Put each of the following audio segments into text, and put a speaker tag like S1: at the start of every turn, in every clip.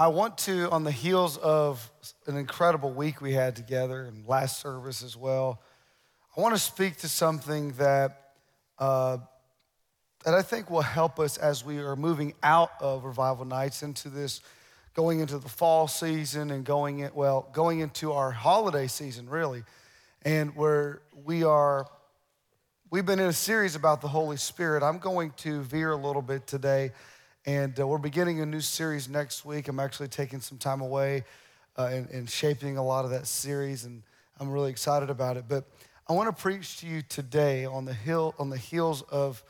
S1: I want to, on the heels of an incredible week we had together and last service as well, I want to speak to something that, uh, that I think will help us as we are moving out of revival nights into this, going into the fall season and going in, well, going into our holiday season, really. And where we are, we've been in a series about the Holy Spirit. I'm going to veer a little bit today and uh, we're beginning a new series next week. I'm actually taking some time away uh, and, and, shaping a lot of that series, and I'm really excited about it. But I want to preach to you today on the hill, on the heels of,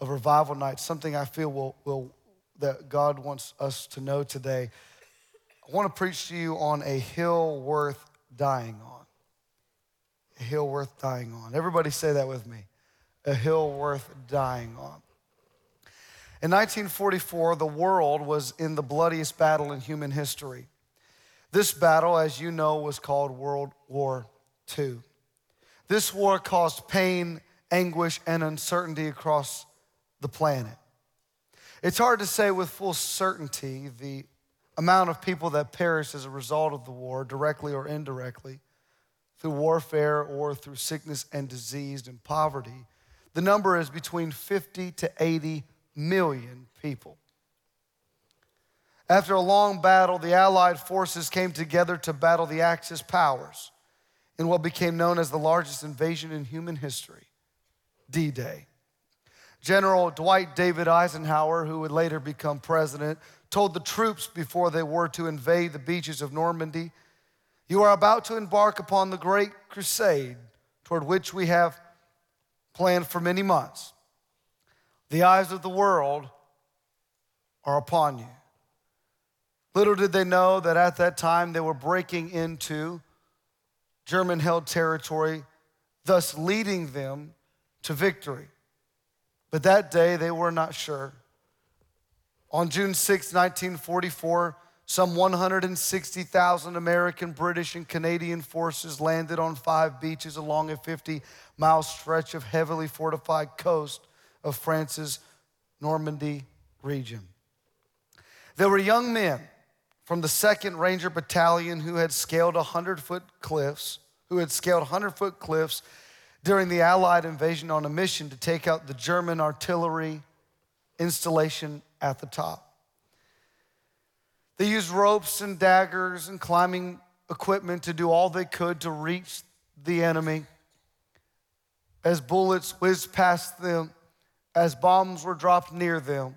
S1: of revival night, something I feel will, will that God wants us to know today. I want to preach to you on a hill worth dying on. A hill worth dying on. Everybody say that with me. A hill worth dying on. In 1944, the world was in the bloodiest battle in human history. This battle, as you know, was called World War II. This war caused pain, anguish, and uncertainty across the planet. It's hard to say with full certainty the amount of people that perished as a result of the war, directly or indirectly, through warfare or through sickness and disease and poverty. The number is between 50 to 80 million people. After a long battle, the Allied forces came together to battle the Axis powers in what became known as the largest invasion in human history D Day. General Dwight David Eisenhower, who would later become president, told the troops before they were to invade the beaches of Normandy You are about to embark upon the great crusade toward which we have planned for many months. The eyes of the world are upon you. Little did they know that at that time they were breaking into German held territory, thus leading them to victory. But that day they were not sure. On June 6, 1944, some 160,000 American, British, and Canadian forces landed on five beaches along a 50 mile stretch of heavily fortified coast of France's Normandy region. There were young men from the 2nd Ranger Battalion who had scaled 100 foot cliffs, who had scaled 100 foot cliffs during the Allied invasion on a mission to take out the German artillery installation at the top. They used ropes and daggers and climbing equipment to do all they could to reach the enemy. As bullets whizzed past them, as bombs were dropped near them.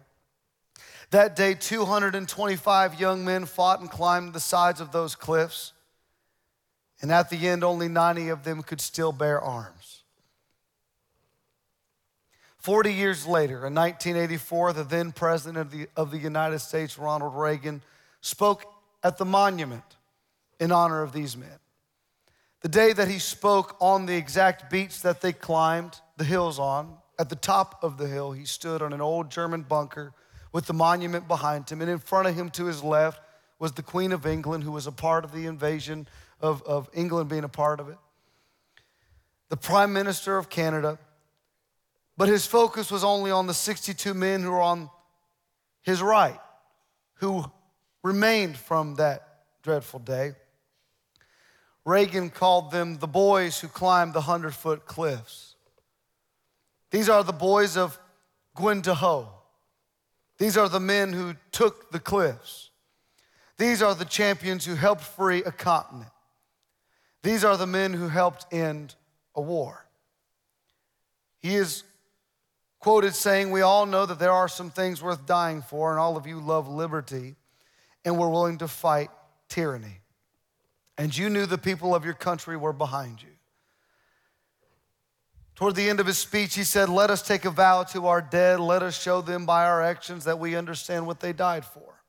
S1: That day, 225 young men fought and climbed the sides of those cliffs. And at the end, only 90 of them could still bear arms. 40 years later, in 1984, the then President of the, of the United States, Ronald Reagan, spoke at the monument in honor of these men. The day that he spoke on the exact beach that they climbed the hills on, at the top of the hill, he stood on an old German bunker with the monument behind him. And in front of him to his left was the Queen of England, who was a part of the invasion of, of England being a part of it, the Prime Minister of Canada. But his focus was only on the 62 men who were on his right, who remained from that dreadful day. Reagan called them the boys who climbed the 100 foot cliffs. These are the boys of Pointe du Hoc. These are the men who took the cliffs. These are the champions who helped free a continent. These are the men who helped end a war. He is quoted saying, We all know that there are some things worth dying for, and all of you love liberty, and we're willing to fight tyranny. And you knew the people of your country were behind you. Toward the end of his speech, he said, Let us take a vow to our dead. Let us show them by our actions that we understand what they died for.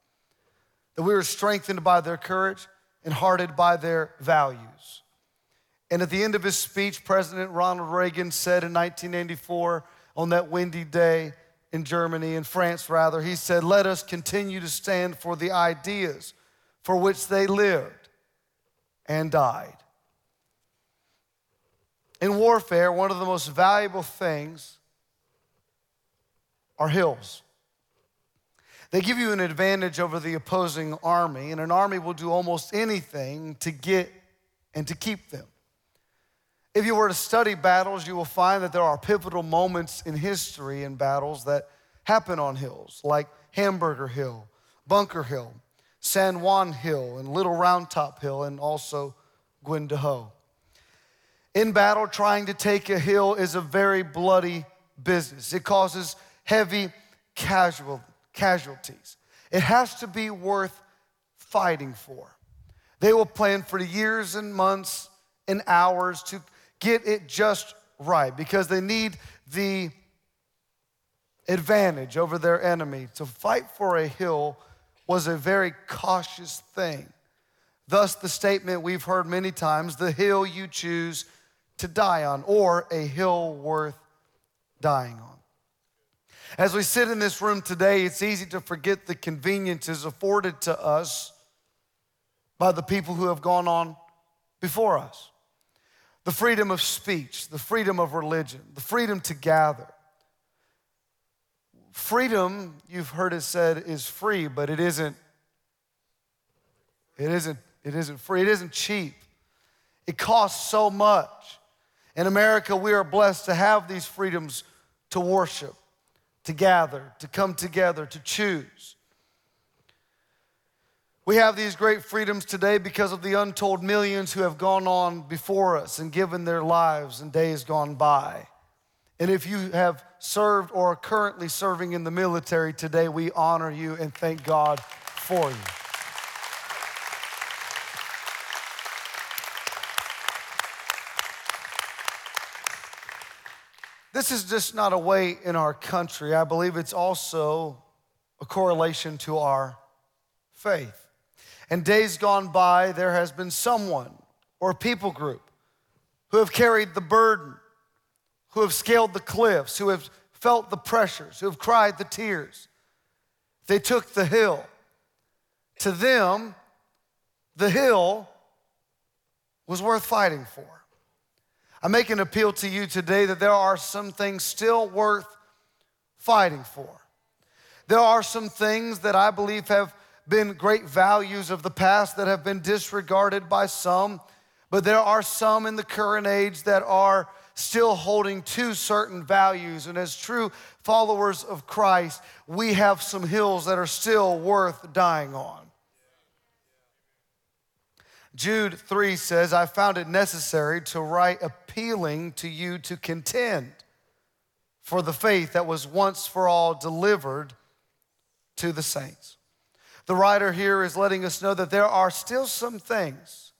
S1: That we were strengthened by their courage and hearted by their values. And at the end of his speech, President Ronald Reagan said in 1984, on that windy day in Germany, in France rather, he said, Let us continue to stand for the ideas for which they lived and died. In warfare, one of the most valuable things are hills. They give you an advantage over the opposing army, and an army will do almost anything to get and to keep them. If you were to study battles, you will find that there are pivotal moments in history in battles that happen on hills, like Hamburger Hill, Bunker Hill, San Juan Hill, and Little Round Top Hill, and also Pointe du Hoc. In battle, trying to take a hill is a very bloody business. It causes heavy casual, casualties. It has to be worth fighting for. They will plan for years and months and hours to get it just right because they need the advantage over their enemy. To fight for a hill was a very cautious thing. Thus, the statement we've heard many times the hill you choose to die on, or a hill worth dying on. As we sit in this room today, it's easy to forget the conveniences afforded to us by the people who have gone on before us the freedom of speech, the freedom of religion, the freedom to gather. Freedom, you've heard it said, is free, but it isn't. It isn't. It isn't free. It isn't cheap. It costs so much. In America, we are blessed to have these freedoms to worship, to gather, to come together, to choose. We have these great freedoms today because of the untold millions who have gone on before us and given their lives in days gone by. And if you have served or are currently serving in the military today, we honor you and thank God for you. This is just not a way in our country. I believe it's also a correlation to our faith. In days gone by, there has been someone or a people group who have carried the burden, who have scaled the cliffs, who have felt the pressures, who have cried the tears. They took the hill. To them, the hill was worth fighting for. I make an appeal to you today that there are some things still worth fighting for. There are some things that I believe have been great values of the past that have been disregarded by some, but there are some in the current age that are still holding to certain values. And as true followers of Christ, we have some hills that are still worth dying on. Jude 3 says, I found it necessary to write appealing to you to contend for the faith that was once for all delivered to the saints. The writer here is letting us know that there are still some things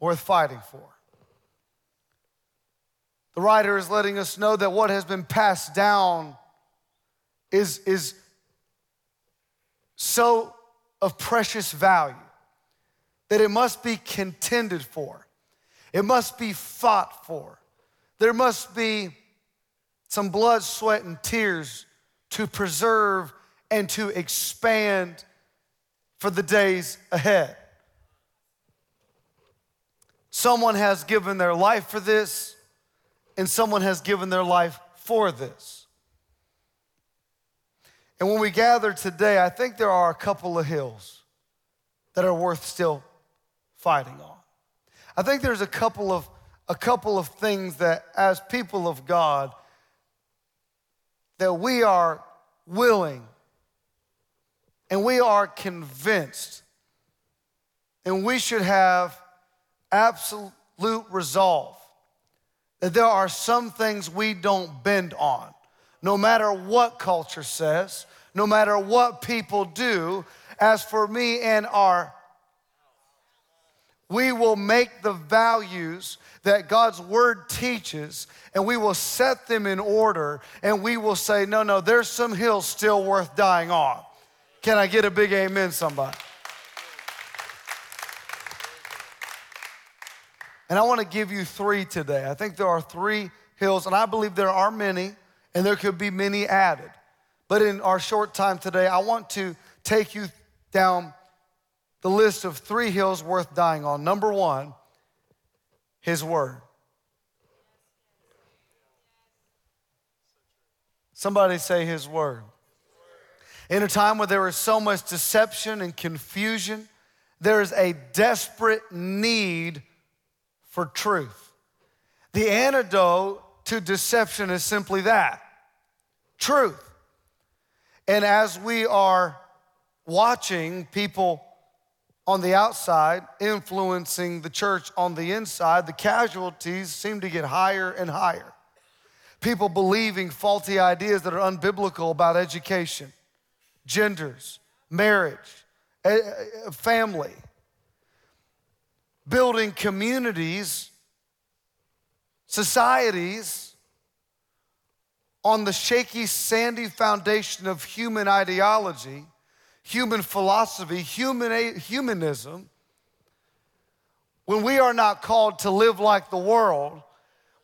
S1: worth fighting for. The writer is letting us know that what has been passed down is, is so of precious value that it must be contended for, it must be fought for. There must be some blood, sweat, and tears to preserve and to expand for the days ahead. Someone has given their life for this, and someone has given their life for this. And when we gather today, I think there are a couple of hills that are worth still fighting on. I think there's a couple of a couple of things that as people of God that we are willing and we are convinced, and we should have absolute resolve that there are some things we don't bend on. No matter what culture says, no matter what people do, as for me and our we will make the values that God's word teaches and we will set them in order and we will say, no, no, there's some hills still worth dying on. Can I get a big amen, somebody? And I want to give you three today. I think there are three hills, and I believe there are many, and there could be many added. But in our short time today, I want to take you down the list of three hills worth dying on. Number one, His Word. Somebody say His Word. In a time where there is so much deception and confusion, there is a desperate need for truth. The antidote to deception is simply that truth. And as we are watching people on the outside influencing the church on the inside, the casualties seem to get higher and higher. People believing faulty ideas that are unbiblical about education, genders, marriage, eh, eh, eh, family, building communities, societies on the shaky, sandy foundation of human ideology, human philosophy, human, humanism, when we are not called to live like the world,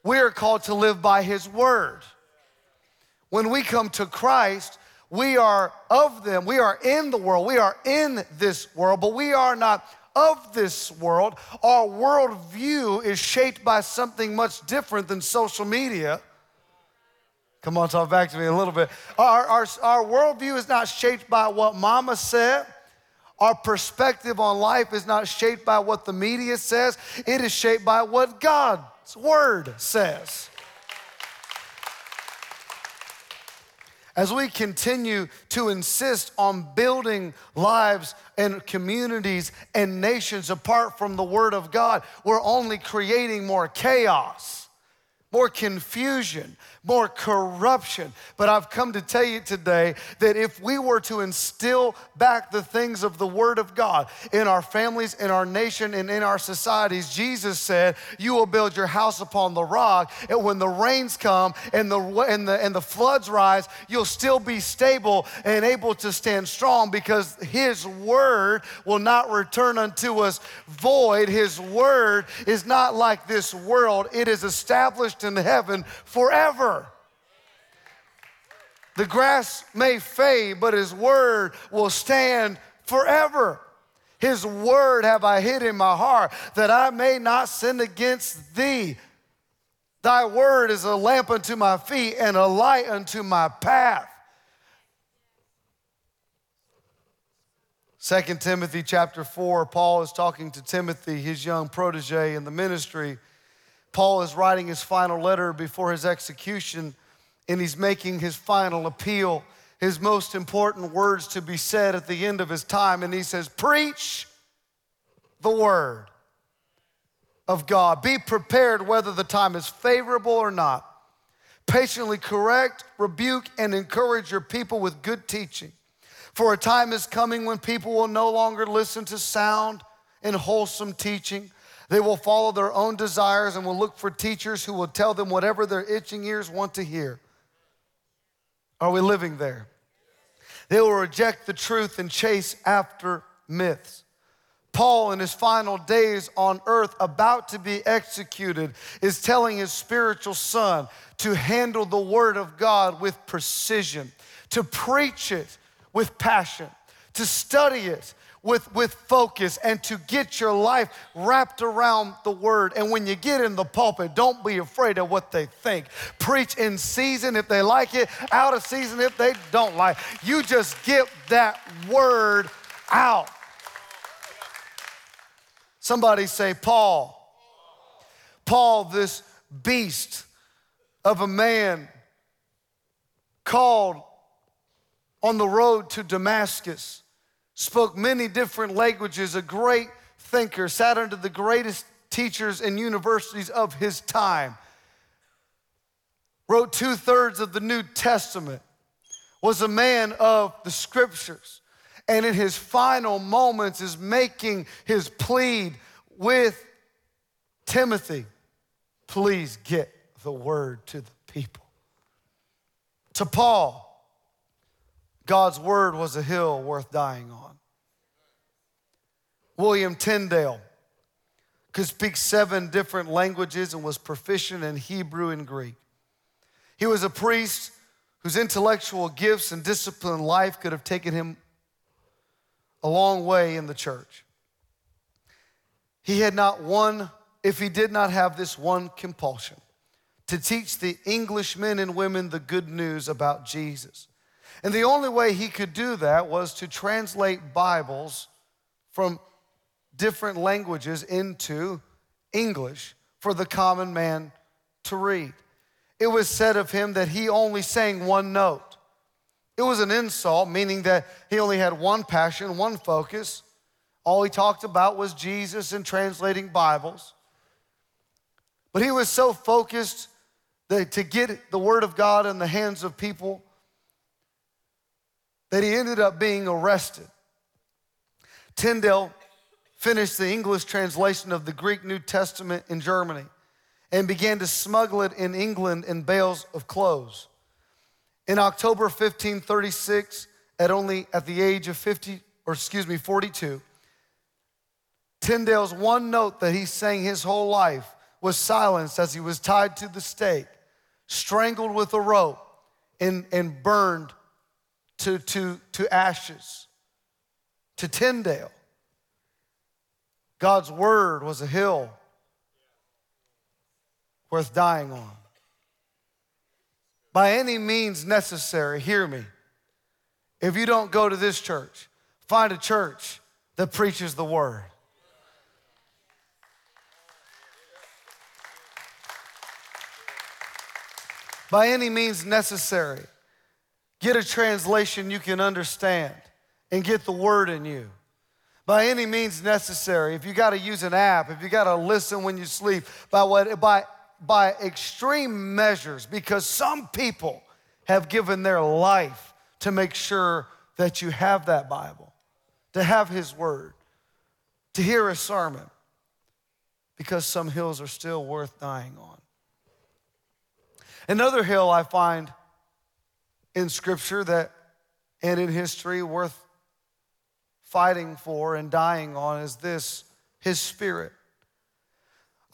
S1: we are called to live by His word. When we come to Christ, we are of them. We are in the world. We are in this world, but we are not of this world. Our worldview is shaped by something much different than social media. Come on, talk back to me a little bit. Our, our, our worldview is not shaped by what mama said. Our perspective on life is not shaped by what the media says. It is shaped by what God's word says. as we continue to insist on building lives and communities and nations apart from the Word of God, we're only creating more chaos more confusion, more corruption. But I've come to tell you today that if we were to instill back the things of the Word of God in our families, in our nation, and in our societies, Jesus said, You will build your house upon the rock. And when the rains come and the, and the, and the floods rise, you'll still be stable and able to stand strong because His Word will not return unto us void. His Word is not like this world, it is established in heaven forever. The grass may fade, but his word will stand forever. His word have I hid in my heart that I may not sin against thee. Thy word is a lamp unto my feet and a light unto my path. 2 Timothy chapter 4, Paul is talking to Timothy, his young protege in the ministry, Paul is writing his final letter before his execution, and he's making his final appeal, his most important words to be said at the end of his time. And he says, Preach the word of God. Be prepared whether the time is favorable or not. Patiently correct, rebuke, and encourage your people with good teaching. For a time is coming when people will no longer listen to sound and wholesome teaching they will follow their own desires and will look for teachers who will tell them whatever their itching ears want to hear. Are we living there? They will reject the truth and chase after myths. Paul, in his final days on earth, about to be executed, is telling his spiritual son to handle the word of God with precision, to preach it with passion, to study it with, with focus and to get your life wrapped around the word. And when you get in the pulpit, don't be afraid of what they think. Preach in season if they like it, out of season if they don't like. You just get that word out. Somebody say, Paul. Paul, this beast of a man called on the road to Damascus spoke many different languages, a great thinker, sat under the greatest teachers and universities of his time, wrote two thirds of the New Testament, was a man of the scriptures, and in his final moments is making his plea with Timothy please get the word to the people. To Paul, God's word was a hill worth dying on. William Tyndale could speak seven different languages and was proficient in Hebrew and Greek. He was a priest whose intellectual gifts and disciplined life could have taken him a long way in the church. He had not one, if he did not have this one compulsion, to teach the English men and women the good news about Jesus. And the only way he could do that was to translate Bibles from different languages into English for the common man to read. It was said of him that he only sang one note. It was an insult, meaning that he only had one passion, one focus. All he talked about was Jesus and translating Bibles. But he was so focused that to get the Word of God in the hands of people that he ended up being arrested. Tyndale finished the English translation of the Greek New Testament in Germany and began to smuggle it in England in bales of clothes. In October 1536, at only at the age of 50, or excuse me, 42, Tyndale's one note that he sang his whole life was silenced as he was tied to the stake, strangled with a rope, and, and burned to, to, to ashes, to Tyndale. God's word was a hill worth dying on. By any means necessary, hear me. If you don't go to this church, find a church that preaches the word. By any means necessary, get a translation you can understand and get the word in you by any means necessary. If you got to use an app, if you got to listen when you sleep, by what by by extreme measures because some people have given their life to make sure that you have that Bible, to have His Word, to hear a sermon, because some hills are still worth dying on. Another hill I find in Scripture that and in history worth fighting for and dying on is this His Spirit.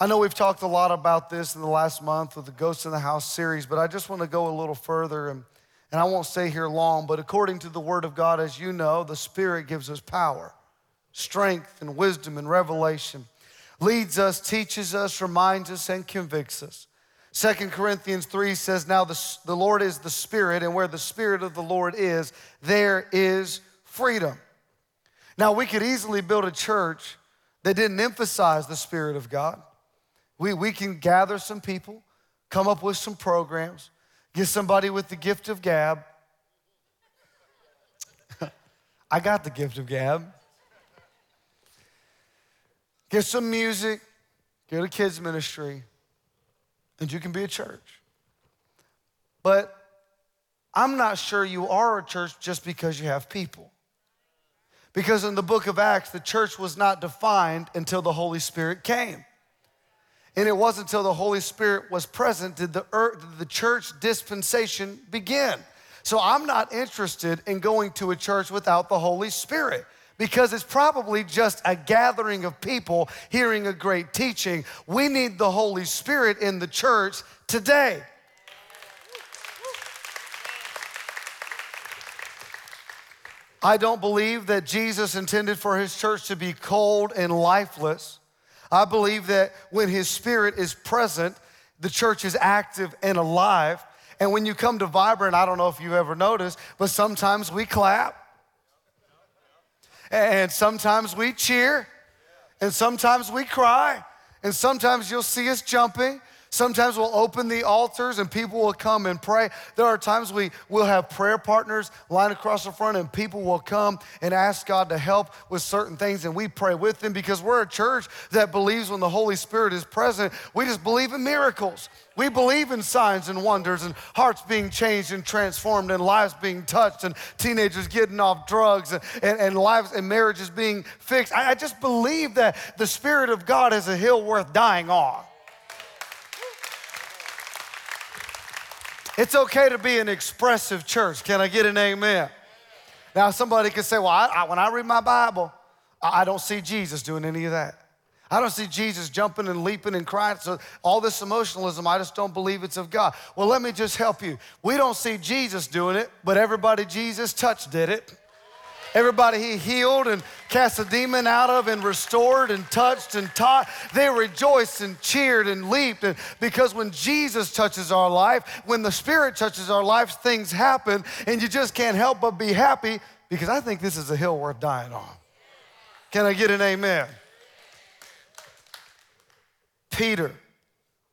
S1: I know we've talked a lot about this in the last month with the Ghosts in the House series, but I just want to go a little further and, and I won't stay here long. But according to the Word of God, as you know, the Spirit gives us power, strength, and wisdom and revelation, leads us, teaches us, reminds us, and convicts us. Second Corinthians 3 says, Now the, the Lord is the Spirit, and where the Spirit of the Lord is, there is freedom. Now, we could easily build a church that didn't emphasize the Spirit of God. We, we can gather some people, come up with some programs, get somebody with the gift of gab. I got the gift of gab. Get some music, get a kids' ministry, and you can be a church. But I'm not sure you are a church just because you have people. Because in the book of Acts, the church was not defined until the Holy Spirit came. And it wasn't until the Holy Spirit was present did the, earth, did the church dispensation begin. So I'm not interested in going to a church without the Holy Spirit because it's probably just a gathering of people hearing a great teaching. We need the Holy Spirit in the church today. I don't believe that Jesus intended for his church to be cold and lifeless. I believe that when His Spirit is present, the church is active and alive. And when you come to Vibrant, I don't know if you've ever noticed, but sometimes we clap, and sometimes we cheer, and sometimes we cry, and sometimes you'll see us jumping, Sometimes we'll open the altars and people will come and pray. There are times we will have prayer partners line across the front and people will come and ask God to help with certain things and we pray with them because we're a church that believes when the Holy Spirit is present, we just believe in miracles. We believe in signs and wonders and hearts being changed and transformed and lives being touched and teenagers getting off drugs and, and, and lives and marriages being fixed. I, I just believe that the Spirit of God is a hill worth dying on. It's okay to be an expressive church. Can I get an amen? Now, somebody could say, Well, I, I, when I read my Bible, I, I don't see Jesus doing any of that. I don't see Jesus jumping and leaping and crying. So, all this emotionalism, I just don't believe it's of God. Well, let me just help you. We don't see Jesus doing it, but everybody Jesus touched did it. Everybody he healed and cast a demon out of and restored and touched and taught, they rejoiced and cheered and leaped. And because when Jesus touches our life, when the Spirit touches our lives, things happen and you just can't help but be happy because I think this is a hill worth dying on. Can I get an amen? Peter,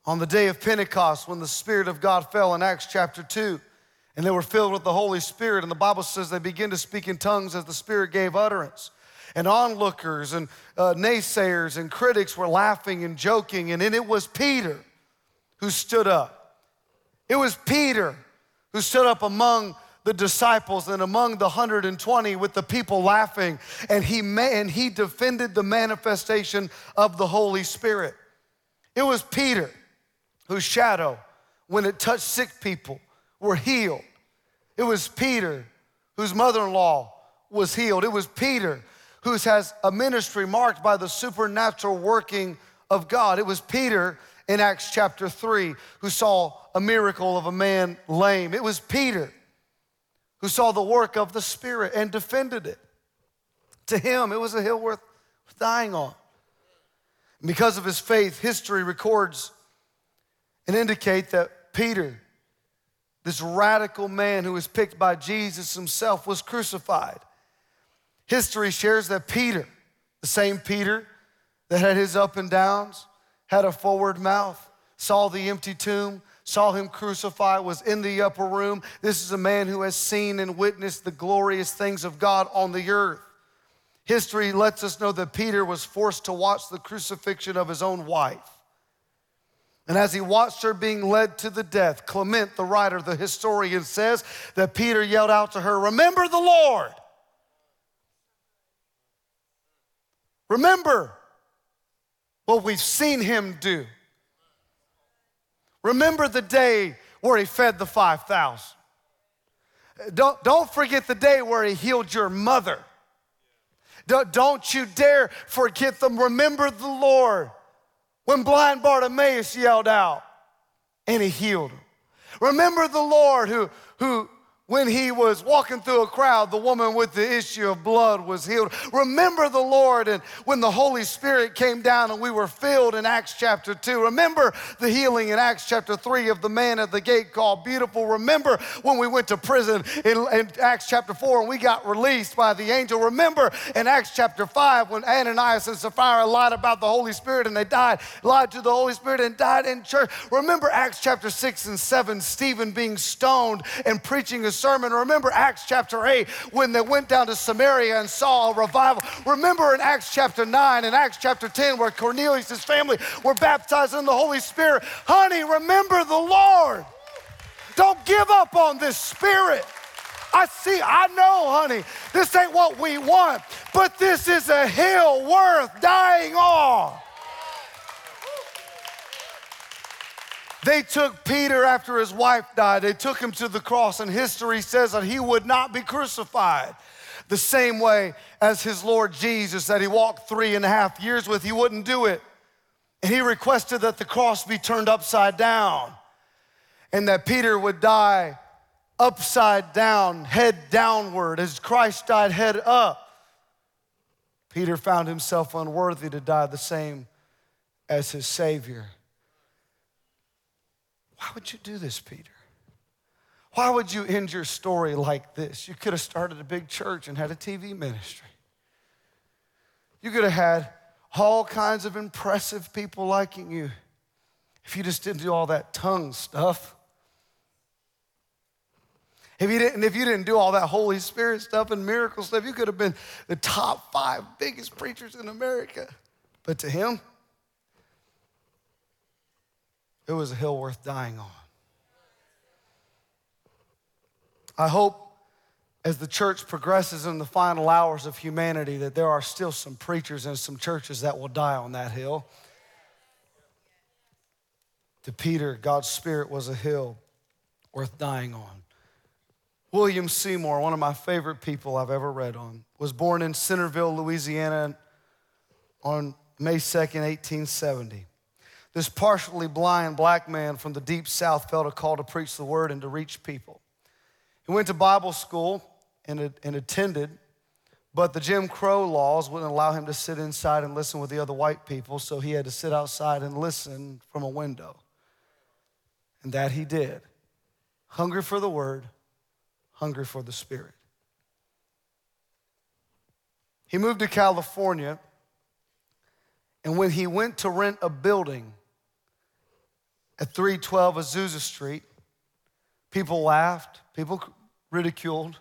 S1: on the day of Pentecost, when the Spirit of God fell in Acts chapter 2, and they were filled with the Holy Spirit. And the Bible says they began to speak in tongues as the Spirit gave utterance. And onlookers and uh, naysayers and critics were laughing and joking. And then it was Peter who stood up. It was Peter who stood up among the disciples and among the 120 with the people laughing. And he, and he defended the manifestation of the Holy Spirit. It was Peter whose shadow, when it touched sick people, were healed. It was Peter, whose mother in law was healed. It was Peter, who has a ministry marked by the supernatural working of God. It was Peter in Acts chapter 3 who saw a miracle of a man lame. It was Peter who saw the work of the Spirit and defended it. To him, it was a hill worth dying on. Because of his faith, history records and indicate that Peter this radical man who was picked by Jesus himself was crucified. History shares that Peter, the same Peter that had his up and downs, had a forward mouth, saw the empty tomb, saw him crucified, was in the upper room. This is a man who has seen and witnessed the glorious things of God on the earth. History lets us know that Peter was forced to watch the crucifixion of his own wife. And as he watched her being led to the death, Clement, the writer, the historian, says that Peter yelled out to her, Remember the Lord. Remember what we've seen him do. Remember the day where he fed the 5,000. Don't, don't forget the day where he healed your mother. Don't, don't you dare forget them. Remember the Lord when blind Bartimaeus yelled out and he healed him. Remember the Lord who, who when he was walking through a crowd, the woman with the issue of blood was healed. Remember the Lord and when the Holy Spirit came down and we were filled in Acts chapter 2. Remember the healing in Acts chapter 3 of the man at the gate called Beautiful. Remember when we went to prison in, in Acts chapter 4 and we got released by the angel. Remember in Acts chapter 5 when Ananias and Sapphira lied about the Holy Spirit and they died, lied to the Holy Spirit and died in church. Remember Acts chapter 6 and 7, Stephen being stoned and preaching a sermon. Remember Acts chapter 8 when they went down to Samaria and saw a revival. Remember in Acts chapter 9 and Acts chapter 10 where Cornelius' family were baptized in the Holy Spirit. Honey, remember the Lord. Don't give up on this spirit. I see, I know, honey, this ain't what we want, but this is a hill worth dying on. They took Peter after his wife died. They took him to the cross, and history says that he would not be crucified the same way as his Lord Jesus that he walked three and a half years with. He wouldn't do it. And he requested that the cross be turned upside down and that Peter would die upside down, head downward, as Christ died head up. Peter found himself unworthy to die the same as his Savior. Why would you do this, Peter? Why would you end your story like this? You could have started a big church and had a TV ministry. You could have had all kinds of impressive people liking you if you just didn't do all that tongue stuff. If you didn't, if you didn't do all that Holy Spirit stuff and miracle stuff, you could have been the top five biggest preachers in America. But to him, it was a hill worth dying on. I hope as the church progresses in the final hours of humanity that there are still some preachers and some churches that will die on that hill. To Peter, God's Spirit was a hill worth dying on. William Seymour, one of my favorite people I've ever read on, was born in Centerville, Louisiana on May 2nd, 1870. This partially blind black man from the deep south felt a call to preach the word and to reach people. He went to Bible school and, and attended But the Jim Crow laws wouldn't allow him to sit inside and listen with the other white people, so he had to sit outside and listen from a window. And that he did. Hungry for the word, hungry for the spirit. He moved to California, and when he went to rent a building at 312 Azusa Street, people laughed, people ridiculed.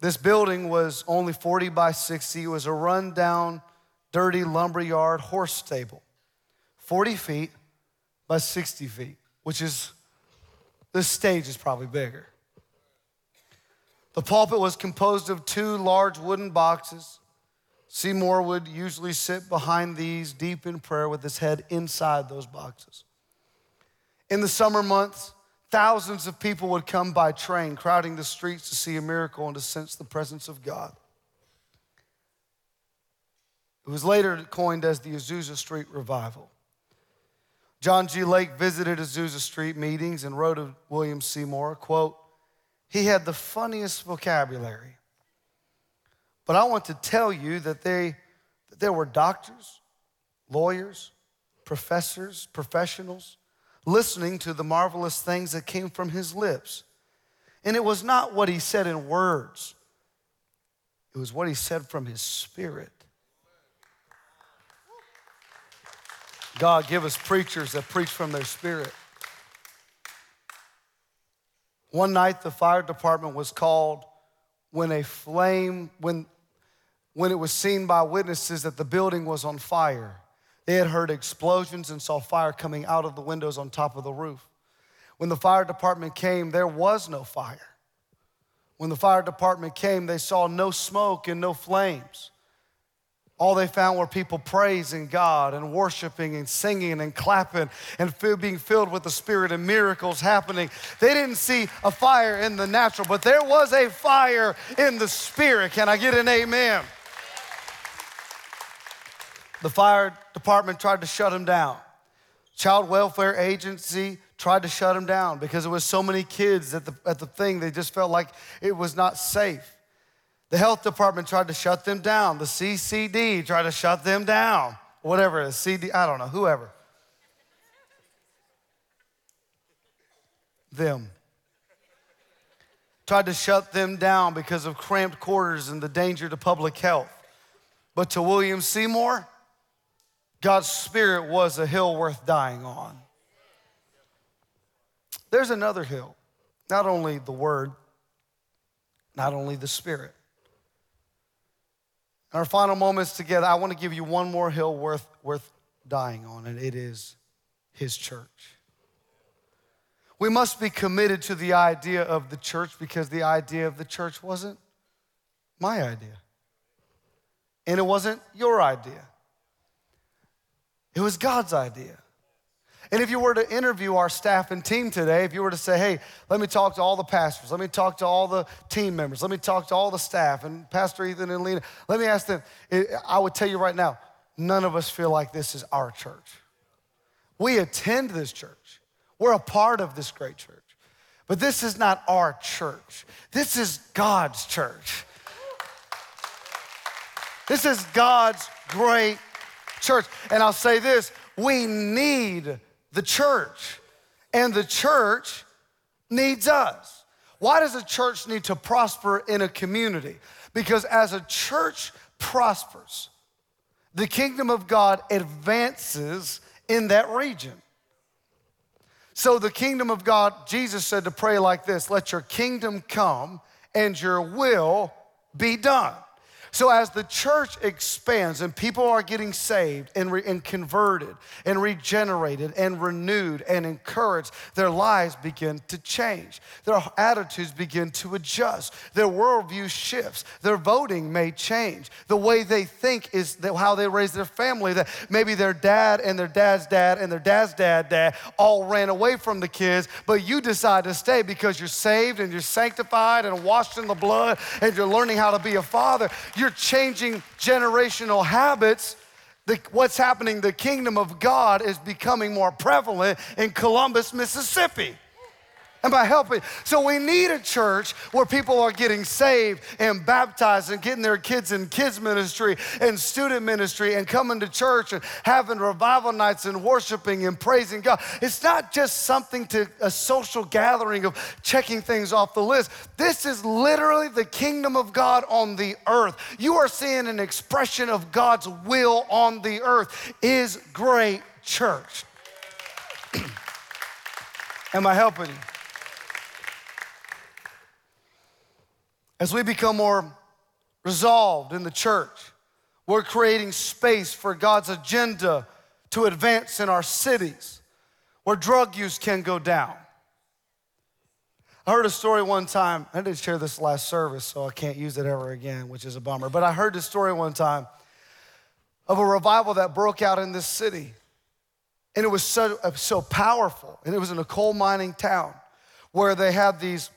S1: This building was only 40 by 60. It was a rundown, dirty lumberyard horse stable, 40 feet by 60 feet, which is, this stage is probably bigger. The pulpit was composed of two large wooden boxes. Seymour would usually sit behind these deep in prayer with his head inside those boxes. In the summer months, Thousands of people would come by train, crowding the streets to see a miracle and to sense the presence of God. It was later coined as the Azusa Street Revival. John G. Lake visited Azusa Street meetings and wrote of William Seymour, quote, he had the funniest vocabulary. But I want to tell you that, they, that there were doctors, lawyers, professors, professionals, listening to the marvelous things that came from his lips. And it was not what he said in words, it was what he said from his spirit. God, give us preachers that preach from their spirit. One night, the fire department was called when a flame, when, when it was seen by witnesses that the building was on fire. They had heard explosions and saw fire coming out of the windows on top of the roof. When the fire department came, there was no fire. When the fire department came, they saw no smoke and no flames. All they found were people praising God and worshiping and singing and clapping and being filled with the Spirit and miracles happening. They didn't see a fire in the natural, but there was a fire in the Spirit. Can I get an amen? The fire department tried to shut him down. Child welfare agency tried to shut him down because there was so many kids at the, at the thing, they just felt like it was not safe. The health department tried to shut them down. The CCD tried to shut them down. Whatever is, CD, I don't know, whoever. Them. Tried to shut them down because of cramped quarters and the danger to public health. But to William Seymour, God's Spirit was a hill worth dying on. There's another hill, not only the Word, not only the Spirit. In our final moments together, I want to give you one more hill worth, worth dying on, and it is His church. We must be committed to the idea of the church because the idea of the church wasn't my idea. And it wasn't your idea. It was God's idea. And if you were to interview our staff and team today, if you were to say, hey, let me talk to all the pastors, let me talk to all the team members, let me talk to all the staff, and Pastor Ethan and Lena, let me ask them, I would tell you right now, none of us feel like this is our church. We attend this church, we're a part of this great church. But this is not our church, this is God's church. This is God's great church. And I'll say this we need the church, and the church needs us. Why does a church need to prosper in a community? Because as a church prospers, the kingdom of God advances in that region. So, the kingdom of God, Jesus said to pray like this let your kingdom come and your will be done. So, as the church expands and people are getting saved and, re- and converted and regenerated and renewed and encouraged, their lives begin to change. Their attitudes begin to adjust. Their worldview shifts. Their voting may change. The way they think is how they raise their family. That maybe their dad and their dad's dad and their dad's dad, dad all ran away from the kids, but you decide to stay because you're saved and you're sanctified and washed in the blood and you're learning how to be a father you're changing generational habits, the, what's happening, the kingdom of God is becoming more prevalent in Columbus, Mississippi. Am I helping? So we need a church where people are getting saved and baptized and getting their kids in kids ministry and student ministry and coming to church and having revival nights and worshiping and praising God. It's not just something to a social gathering of checking things off the list. This is literally the kingdom of God on the earth. You are seeing an expression of God's will on the earth. Is great church. Am I helping you? As we become more resolved in the church, we're creating space for God's agenda to advance in our cities where drug use can go down. I heard a story one time. I didn't share this last service, so I can't use it ever again, which is a bummer. But I heard this story one time of a revival that broke out in this city. And it was so, so powerful. And it was in a coal mining town where they had these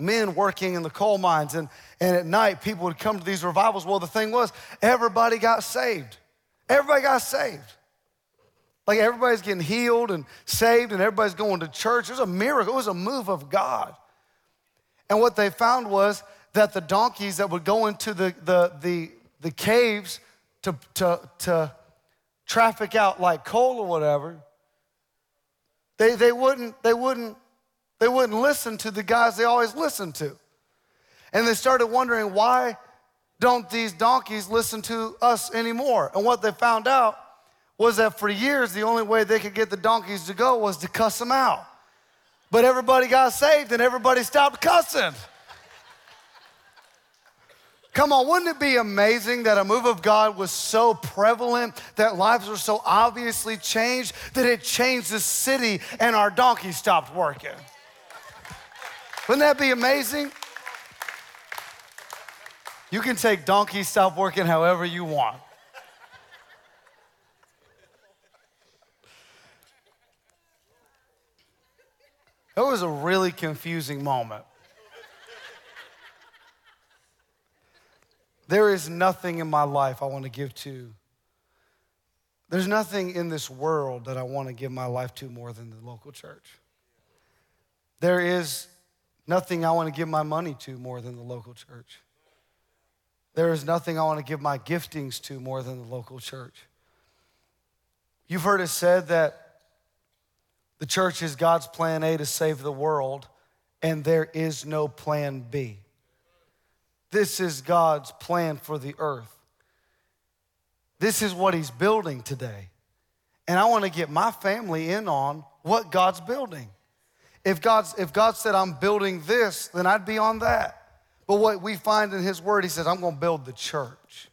S1: men working in the coal mines. And, and at night, people would come to these revivals. Well, the thing was, everybody got saved. Everybody got saved. Like everybody's getting healed and saved, and everybody's going to church. It was a miracle, it was a move of God. And what they found was that the donkeys that would go into the, the, the, the caves to, to, to traffic out like coal or whatever, they, they, wouldn't, they wouldn't they wouldn't listen to the guys they always listened to. And they started wondering why don't these donkeys listen to us anymore? And what they found out was that for years, the only way they could get the donkeys to go was to cuss them out. But everybody got saved and everybody stopped cussing. Come on, wouldn't it be amazing that a move of God was so prevalent, that lives were so obviously changed, that it changed the city and our donkeys stopped working? Wouldn't that be amazing? You can take donkey stop working however you want. That was a really confusing moment. There is nothing in my life I want to give to. There's nothing in this world that I want to give my life to more than the local church. There is nothing I want to give my money to more than the local church. There is nothing I want to give my giftings to more than the local church. You've heard it said that the church is God's plan A to save the world, and there is no plan B. This is God's plan for the earth. This is what He's building today. And I want to get my family in on what God's building. If, God's, if God said, I'm building this, then I'd be on that. But what we find in His Word, He says, I'm going to build the church.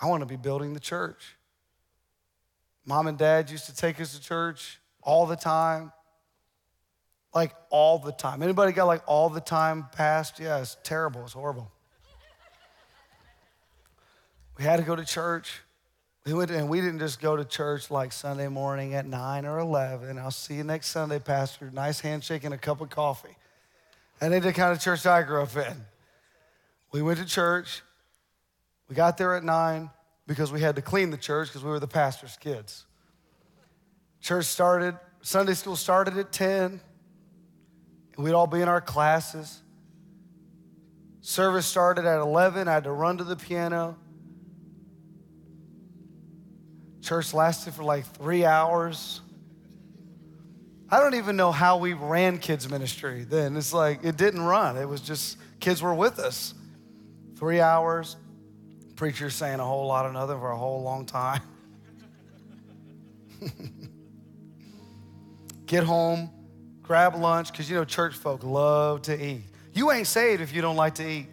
S1: I want to be building the church. Mom and dad used to take us to church all the time. Like all the time. Anybody got like all the time past? Yeah, it's terrible. It's horrible. We had to go to church. We went and we didn't just go to church like Sunday morning at 9 or 11. I'll see you next Sunday, Pastor. Nice handshake and a cup of coffee. And ain't the kind of church I grew up in. We went to church. We got there at 9 because we had to clean the church because we were the pastor's kids. Church started, Sunday school started at 10, and we'd all be in our classes. Service started at 11. I had to run to the piano. Church lasted for like three hours. I don't even know how we ran kids' ministry then. It's like it didn't run, it was just kids were with us. Three hours, preacher saying a whole lot of nothing for a whole long time. Get home, grab lunch, because you know church folk love to eat. You ain't saved if you don't like to eat.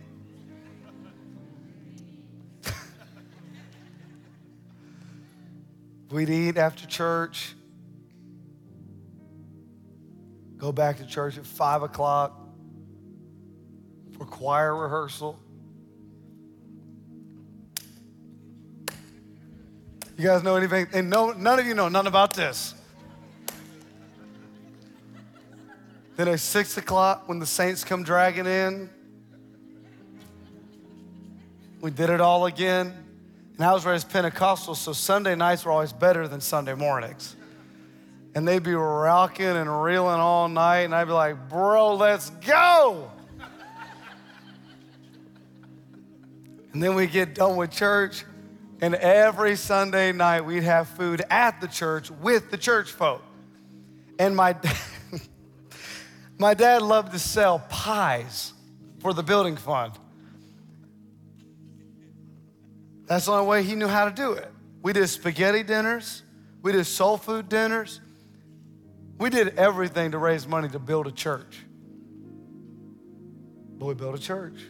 S1: We'd eat after church, go back to church at five o'clock for choir rehearsal. You guys know anything? And no, none of you know nothing about this. Then at six o'clock, when the saints come dragging in, we did it all again. And I was raised Pentecostal, so Sunday nights were always better than Sunday mornings. and they'd be rocking and reeling all night, and I'd be like, bro, let's go. and then we get done with church, and every Sunday night we'd have food at the church with the church folk. And my, my dad loved to sell pies for the building fund. That's the only way he knew how to do it. We did spaghetti dinners, we did soul food dinners. We did everything to raise money to build a church. But we built a church.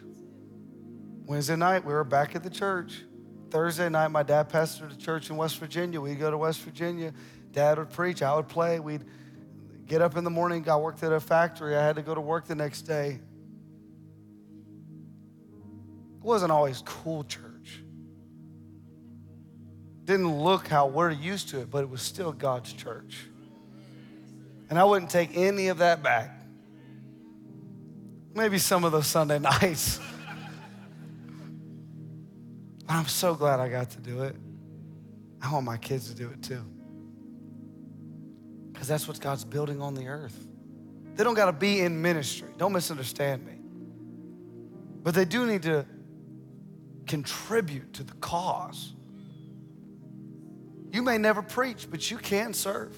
S1: Wednesday night, we were back at the church. Thursday night, my dad pastored a church in West Virginia. We'd go to West Virginia. Dad would preach, I would play. We'd get up in the morning. I worked at a factory. I had to go to work the next day. It wasn't always cool church. Didn't look how we're used to it, but it was still God's church. And I wouldn't take any of that back. Maybe some of those Sunday nights. but I'm so glad I got to do it. I want my kids to do it too. Because that's what God's building on the earth. They don't got to be in ministry. Don't misunderstand me. But they do need to contribute to the cause. You may never preach, but you can serve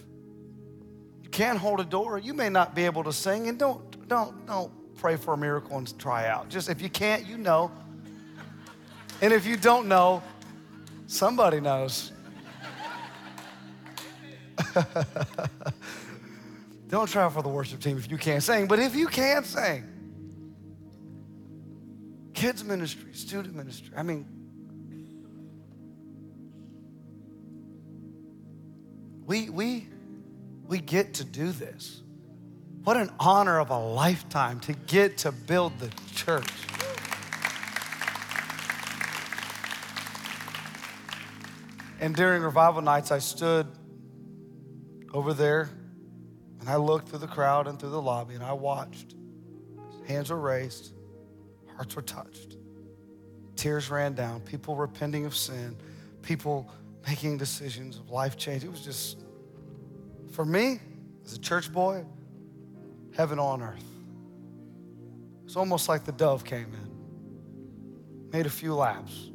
S1: You can hold a door. You may not be able to sing, and don't don't don't pray for a miracle and try out. Just if you can't, you know. And if you don't know, somebody knows. don't try for the worship team if you can't sing, but if you can sing, kids ministry, student ministry. I mean, we we we get to do this. What an honor of a lifetime to get to build the church. And during revival nights, I stood over there and I looked through the crowd and through the lobby and I watched. Hands were raised, hearts were touched, tears ran down, people repenting of sin, people making decisions of life change. It was just for me, as a church boy, heaven on earth. It's almost like the dove came in, made a few laps.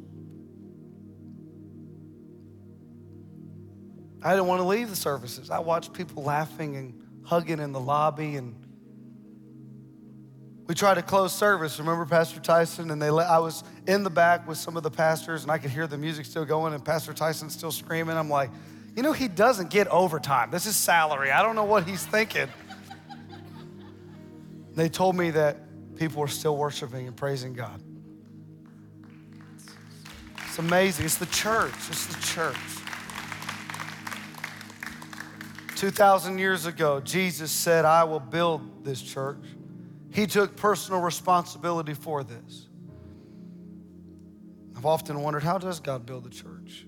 S1: I didn't want to leave the services. I watched people laughing and hugging in the lobby and we tried to close service. Remember Pastor Tyson? And they let, I was in the back with some of the pastors, and I could hear the music still going, and Pastor Tyson still screaming. I'm like, you know, he doesn't get overtime. This is salary. I don't know what he's thinking. They told me that people were still worshiping and praising God. It's amazing. It's the church. It's the church. 2,000 years ago, Jesus said, I will build this church. He took personal responsibility for this. I've often wondered, how does God build the church?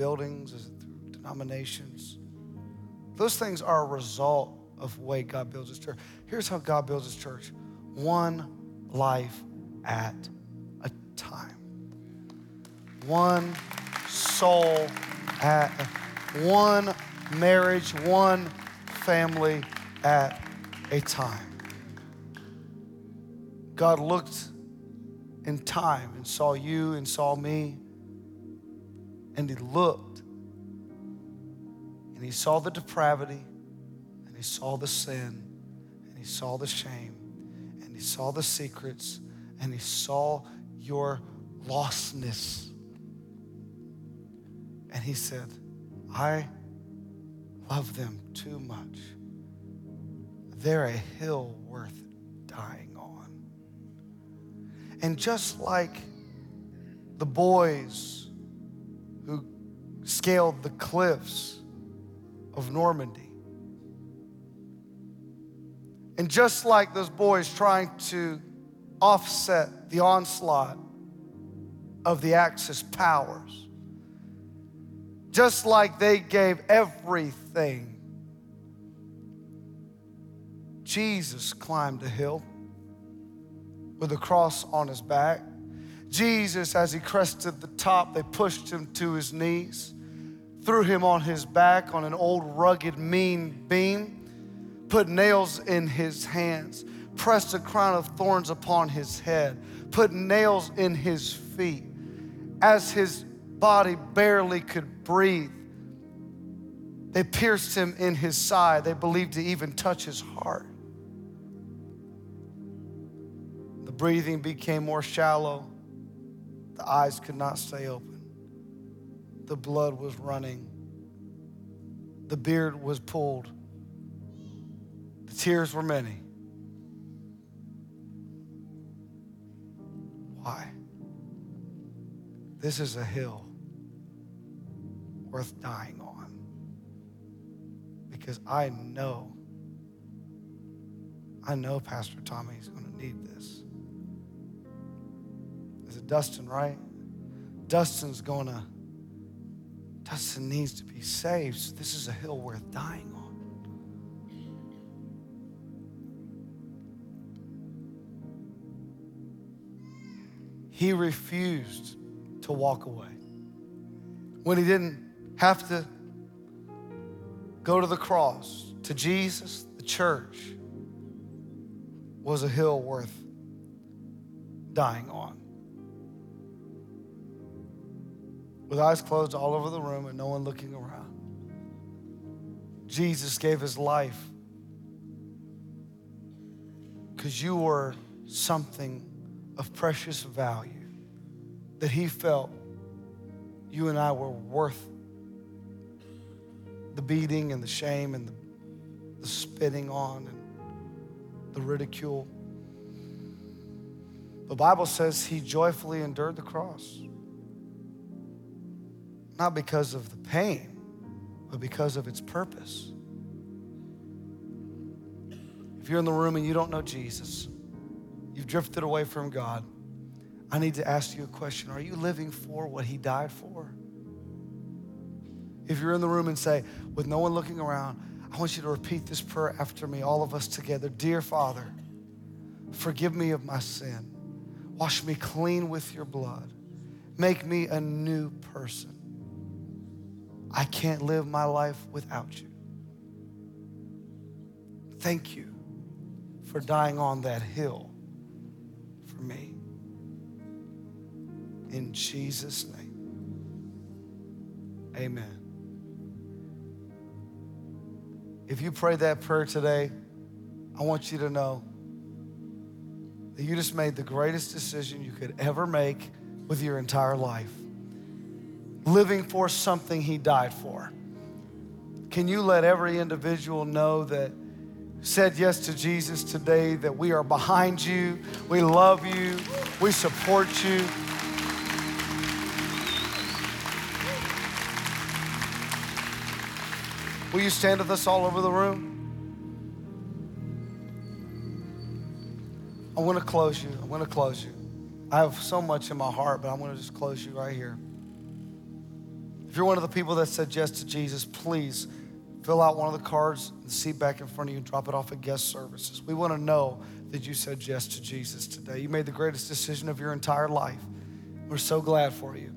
S1: Buildings? Is it through denominations? Those things are a result of the way God builds his church. Here's how God builds his church one life at a time, one soul at one marriage, one family at a time. God looked in time and saw you and saw me and he looked and he saw the depravity and he saw the sin and he saw the shame and he saw the secrets and he saw your lostness. And he said, I love them too much. They're a hill worth dying on. And just like the boys scaled the cliffs of Normandy. And just like those boys trying to offset the onslaught of the Axis powers, just like they gave everything, Jesus climbed a hill with a cross on his back. Jesus, as he crested the top, they pushed him to his knees threw him on his back on an old, rugged, mean beam, put nails in his hands, pressed a crown of thorns upon his head, put nails in his feet. As his body barely could breathe, they pierced him in his side. They believed to even touch his heart. The breathing became more shallow. The eyes could not stay open. The blood was running. The beard was pulled. The tears were many. Why? This is a hill worth dying on because I know, I know Pastor Tommy is going to need this. Is it Dustin, right? Dustin's going to, Dustin needs to be saved. So this is a hill worth dying on. He refused to walk away. When he didn't have to go to the cross, to Jesus, the church was a hill worth dying on. With eyes closed all over the room and no one looking around, Jesus gave his life because you were something of precious value that he felt you and I were worth the beating and the shame and the, the spitting on and the ridicule. The Bible says he joyfully endured the cross. Not because of the pain, but because of its purpose. If you're in the room and you don't know Jesus, you've drifted away from God, I need to ask you a question. Are you living for what he died for? If you're in the room and say, with no one looking around, I want you to repeat this prayer after me, all of us together. Dear Father, forgive me of my sin. Wash me clean with your blood. Make me a new person. I can't live my life without you. Thank you for dying on that hill for me. In Jesus' name, amen. If you pray that prayer today, I want you to know that you just made the greatest decision you could ever make with your entire life. Living for something He died for. Can you let every individual know that said yes to Jesus today that we are behind you, we love you, we support you? Will you stand with us all over the room? I want to close you. I want to close you. I have so much in my heart, but I'm going to just close you right here. If you're one of the people that said yes to Jesus, please fill out one of the cards, the seat back in front of you, and drop it off at guest services. We want to know that you said yes to Jesus today. You made the greatest decision of your entire life. We're so glad for you.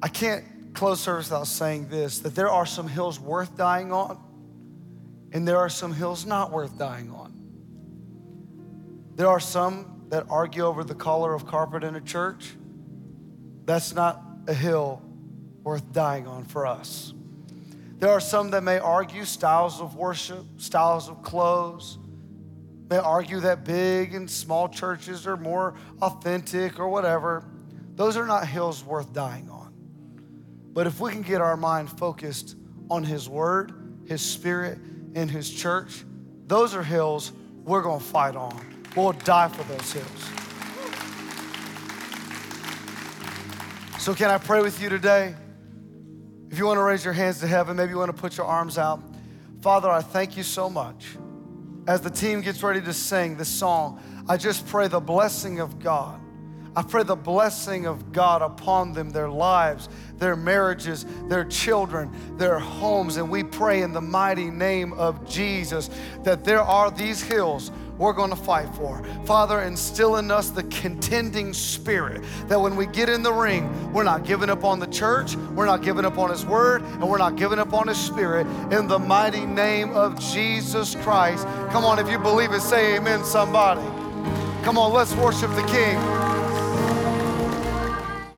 S1: I can't close service without saying this that there are some hills worth dying on, and there are some hills not worth dying on. There are some that argue over the color of carpet in a church. That's not a hill worth dying on for us. There are some that may argue styles of worship, styles of clothes, may argue that big and small churches are more authentic or whatever. Those are not hills worth dying on. But if we can get our mind focused on His Word, His Spirit, and His church, those are hills we're to fight on. We'll die for those hills. So, can I pray with you today? If you want to raise your hands to heaven, maybe you want to put your arms out. Father, I thank you so much. As the team gets ready to sing this song, I just pray the blessing of God I pray the blessing of God upon them, their lives, their marriages, their children, their homes. And we pray in the mighty name of Jesus that there are these hills we're going to fight for. Father, instill in us the contending spirit that when we get in the ring, we're not giving up on the church, we're not giving up on His word, and we're not giving up on His spirit. In the mighty name of Jesus Christ. Come on, if you believe it, say amen, somebody. Come on, let's worship the King.